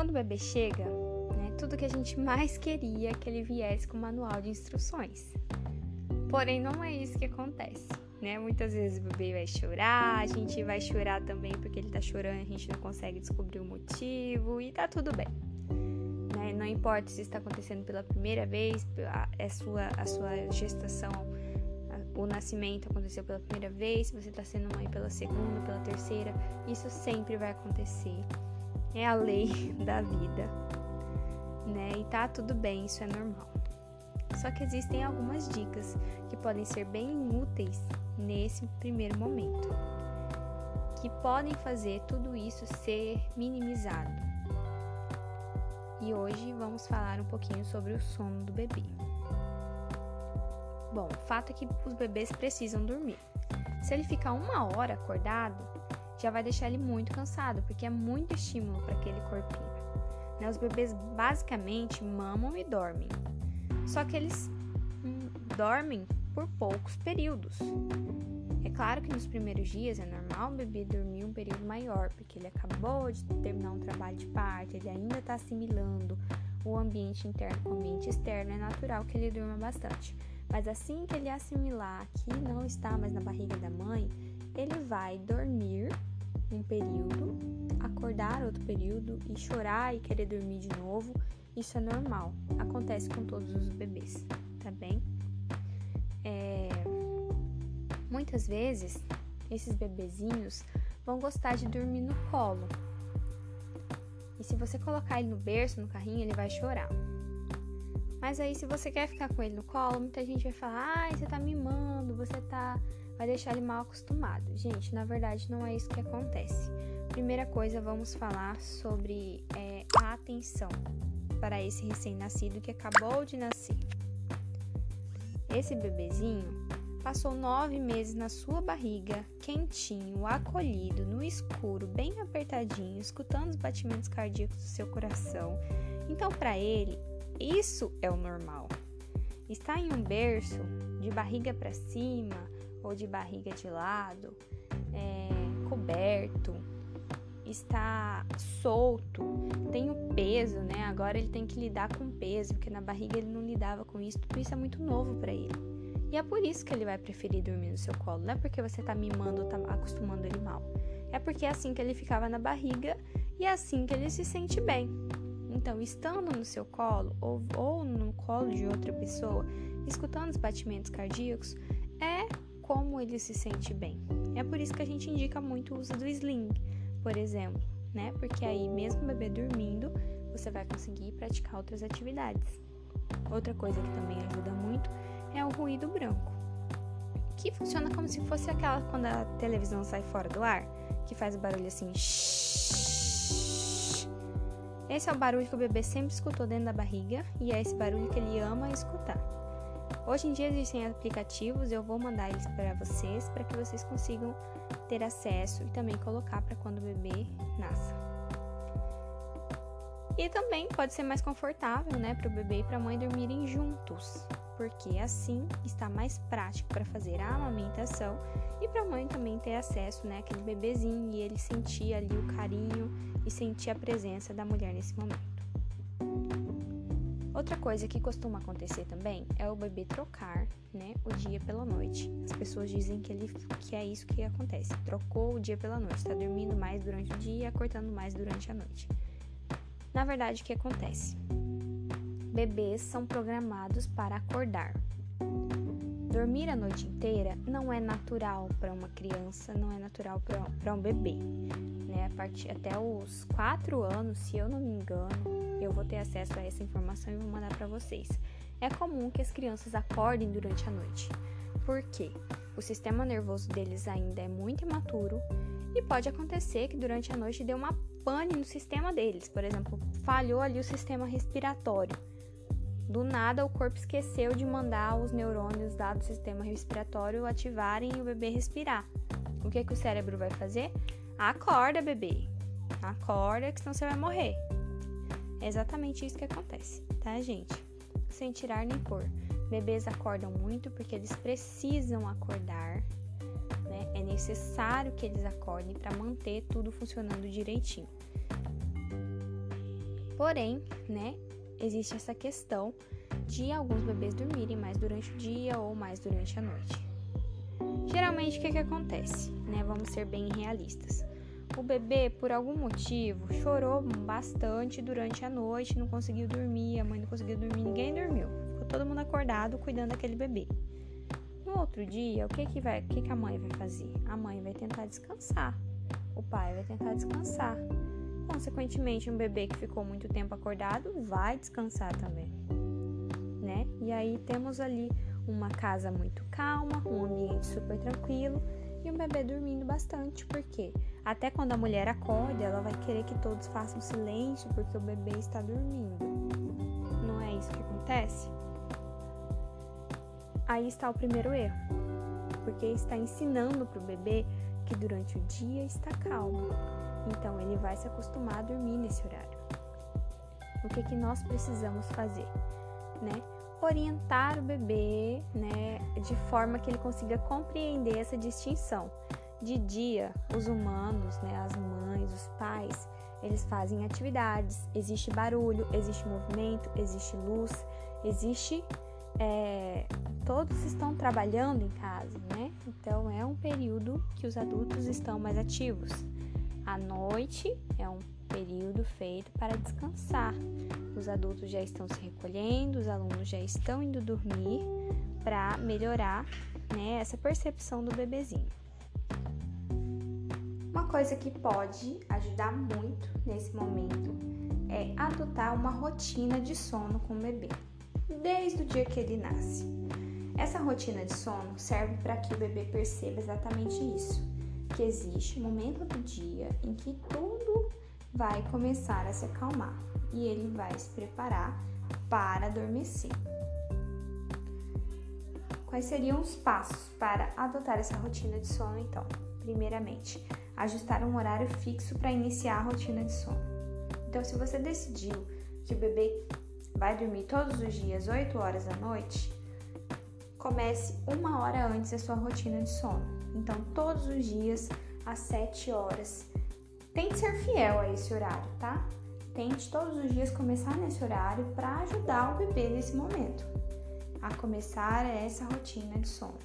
Quando o bebê chega, né, tudo que a gente mais queria é que ele viesse com o manual de instruções. Porém, não é isso que acontece. Né? Muitas vezes o bebê vai chorar, a gente vai chorar também porque ele tá chorando, a gente não consegue descobrir o motivo e tá tudo bem. Né? Não importa se está acontecendo pela primeira vez, a, é sua, a sua gestação, a, o nascimento aconteceu pela primeira vez, se você está sendo mãe pela segunda, pela terceira, isso sempre vai acontecer. É a lei da vida. Né? E tá tudo bem, isso é normal. Só que existem algumas dicas que podem ser bem úteis nesse primeiro momento, que podem fazer tudo isso ser minimizado. E hoje vamos falar um pouquinho sobre o sono do bebê. Bom, o fato é que os bebês precisam dormir. Se ele ficar uma hora acordado, já vai deixar ele muito cansado, porque é muito estímulo para aquele corpinho. Né? Os bebês basicamente mamam e dormem, só que eles hum, dormem por poucos períodos. É claro que nos primeiros dias é normal o bebê dormir um período maior, porque ele acabou de terminar um trabalho de parto, ele ainda está assimilando o ambiente interno com o ambiente externo, é natural que ele durma bastante. Mas assim que ele assimilar que não está mais na barriga da mãe, ele vai dormir um período, acordar outro período e chorar e querer dormir de novo. Isso é normal, acontece com todos os bebês, tá bem? É... Muitas vezes, esses bebezinhos vão gostar de dormir no colo. E se você colocar ele no berço, no carrinho, ele vai chorar. Mas aí, se você quer ficar com ele no colo, muita gente vai falar: ai, você tá mimando, você tá. Vai deixar ele mal acostumado. Gente, na verdade, não é isso que acontece. Primeira coisa, vamos falar sobre é, a atenção para esse recém-nascido que acabou de nascer. Esse bebezinho passou nove meses na sua barriga, quentinho, acolhido, no escuro, bem apertadinho, escutando os batimentos cardíacos do seu coração. Então, para ele, isso é o normal. Estar em um berço, de barriga para cima ou de barriga de lado, é, coberto, está solto, tem o peso, né? Agora ele tem que lidar com peso, porque na barriga ele não lidava com isso. Tudo isso é muito novo para ele. E é por isso que ele vai preferir dormir no seu colo. Não é porque você tá mimando ou tá acostumando ele mal. É porque é assim que ele ficava na barriga e é assim que ele se sente bem. Então, estando no seu colo ou, ou no colo de outra pessoa, escutando os batimentos cardíacos, é como ele se sente bem. É por isso que a gente indica muito o uso do sling por exemplo, né? Porque aí, mesmo o bebê dormindo, você vai conseguir praticar outras atividades. Outra coisa que também ajuda muito é o ruído branco, que funciona como se fosse aquela quando a televisão sai fora do ar, que faz barulho assim. Esse é o barulho que o bebê sempre escutou dentro da barriga e é esse barulho que ele ama escutar. Hoje em dia existem aplicativos, eu vou mandar eles para vocês para que vocês consigam ter acesso e também colocar para quando o bebê nasça. E também pode ser mais confortável, né, para o bebê e para a mãe dormirem juntos, porque assim está mais prático para fazer a amamentação e para a mãe também ter acesso, né, aquele bebezinho e ele sentir ali o carinho e sentir a presença da mulher nesse momento. Outra coisa que costuma acontecer também é o bebê trocar, né, o dia pela noite. As pessoas dizem que, ele, que é isso que acontece. Trocou o dia pela noite, está dormindo mais durante o dia acordando mais durante a noite. Na verdade, o que acontece? Bebês são programados para acordar. Dormir a noite inteira não é natural para uma criança, não é natural para um bebê. Né? A partir até os 4 anos, se eu não me engano, eu vou ter acesso a essa informação e vou mandar para vocês. É comum que as crianças acordem durante a noite. Por quê? O sistema nervoso deles ainda é muito imaturo e pode acontecer que durante a noite dê uma pane no sistema deles. Por exemplo, falhou ali o sistema respiratório. Do nada, o corpo esqueceu de mandar os neurônios lá do sistema respiratório ativarem e o bebê respirar. O que, que o cérebro vai fazer? Acorda, bebê. Acorda, que senão você vai morrer. É exatamente isso que acontece, tá, gente? Sem tirar nem pôr. Bebês acordam muito porque eles precisam acordar, né? É necessário que eles acordem para manter tudo funcionando direitinho. Porém, né, existe essa questão de alguns bebês dormirem mais durante o dia ou mais durante a noite. Geralmente, o que, que acontece? Né? Vamos ser bem realistas. O bebê, por algum motivo, chorou bastante durante a noite, não conseguiu dormir, a mãe não conseguiu dormir, ninguém dormiu. Ficou todo mundo acordado cuidando daquele bebê. No outro dia, o que, que, vai, o que, que a mãe vai fazer? A mãe vai tentar descansar. O pai vai tentar descansar. Consequentemente, um bebê que ficou muito tempo acordado vai descansar também, né? E aí temos ali uma casa muito calma, um ambiente super tranquilo e um bebê dormindo bastante, porque até quando a mulher acorda, ela vai querer que todos façam silêncio porque o bebê está dormindo. Não é isso que acontece? Aí está o primeiro erro, porque está ensinando para o bebê que durante o dia está calmo então ele vai se acostumar a dormir nesse horário. O que, que nós precisamos fazer? Né? Orientar o bebê né, de forma que ele consiga compreender essa distinção. De dia, os humanos, né, as mães, os pais, eles fazem atividades, existe barulho, existe movimento, existe luz, existe. É, todos estão trabalhando em casa, né? Então é um período que os adultos estão mais ativos. A noite é um período feito para descansar. Os adultos já estão se recolhendo, os alunos já estão indo dormir para melhorar né, essa percepção do bebezinho. Uma coisa que pode ajudar muito nesse momento é adotar uma rotina de sono com o bebê, desde o dia que ele nasce. Essa rotina de sono serve para que o bebê perceba exatamente isso que existe um momento do dia em que tudo vai começar a se acalmar e ele vai se preparar para adormecer. Quais seriam os passos para adotar essa rotina de sono então? Primeiramente, ajustar um horário fixo para iniciar a rotina de sono. Então, se você decidiu que o bebê vai dormir todos os dias 8 horas da noite, comece uma hora antes a sua rotina de sono. Então, todos os dias às 7 horas. Tente ser fiel a esse horário, tá? Tente todos os dias começar nesse horário para ajudar o bebê nesse momento a começar essa rotina de sono.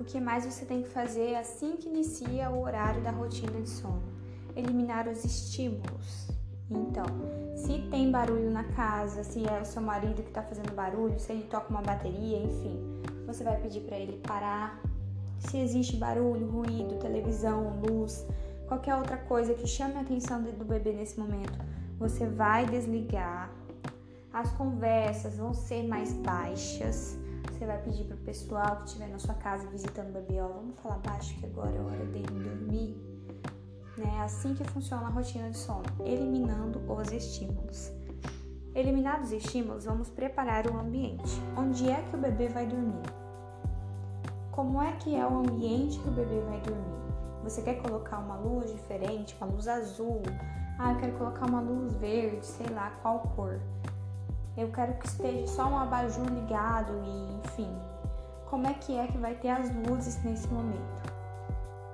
O que mais você tem que fazer assim que inicia o horário da rotina de sono? Eliminar os estímulos. Então, se tem barulho na casa, se é o seu marido que está fazendo barulho, se ele toca uma bateria, enfim, você vai pedir para ele parar. Se existe barulho, ruído, televisão, luz, qualquer outra coisa que chame a atenção do bebê nesse momento, você vai desligar. As conversas vão ser mais baixas. Você vai pedir para o pessoal que estiver na sua casa visitando o bebê, ó, vamos falar baixo que agora é hora dele dormir. Né? É assim que funciona a rotina de sono, eliminando os estímulos. Eliminados os estímulos, vamos preparar o ambiente. Onde é que o bebê vai dormir? Como é que é o ambiente que o bebê vai dormir? Você quer colocar uma luz diferente, uma luz azul? Ah, eu quero colocar uma luz verde, sei lá qual cor. Eu quero que esteja só um abajur ligado e, enfim. Como é que é que vai ter as luzes nesse momento?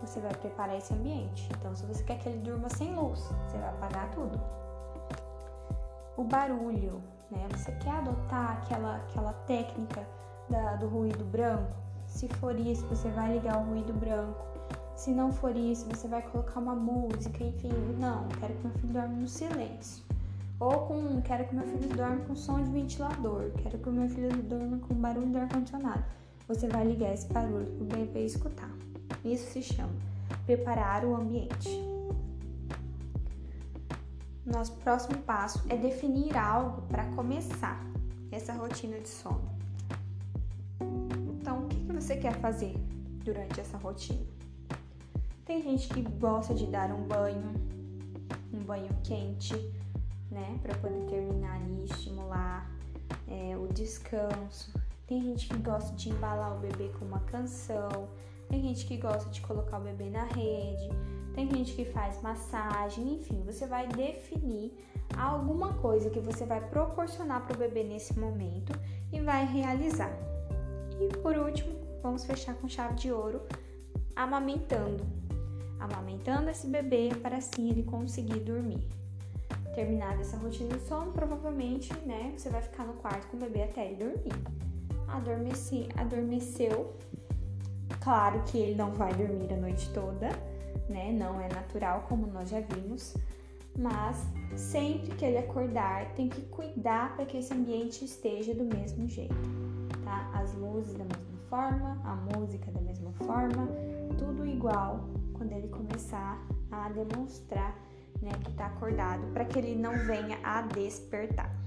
Você vai preparar esse ambiente. Então, se você quer que ele durma sem luz, você vai apagar tudo o barulho, né? Você quer adotar aquela, aquela técnica da, do ruído branco? Se for isso, você vai ligar o ruído branco. Se não for isso, você vai colocar uma música, enfim. Não, quero que meu filho dorme no silêncio. Ou com, quero que meu filho dorme com som de ventilador. Quero que meu filho dorme com barulho do ar-condicionado. Você vai ligar esse barulho para o bebê escutar. Isso se chama preparar o ambiente. Nosso próximo passo é definir algo para começar essa rotina de sono. Então, o que, você quer fazer durante essa rotina? Tem gente que gosta de dar um banho, um banho quente, né, para poder terminar ali, estimular é, o descanso. Tem gente que gosta de embalar o bebê com uma canção. Tem gente que gosta de colocar o bebê na rede tem gente que faz massagem, enfim, você vai definir alguma coisa que você vai proporcionar para o bebê nesse momento e vai realizar. E por último, vamos fechar com chave de ouro, amamentando. amamentando esse bebê para assim ele conseguir dormir. Terminada essa rotina de sono, provavelmente, né, você vai ficar no quarto com o bebê até ele dormir. Adormeci, adormeceu. Claro que ele não vai dormir a noite toda, né? Não é natural, como nós já vimos. Mas sempre que ele acordar, tem que cuidar para que esse ambiente esteja do mesmo jeito, tá? As luzes da mesma forma, a música da mesma forma, tudo igual quando ele começar a demonstrar né, que está acordado, para que ele não venha a despertar.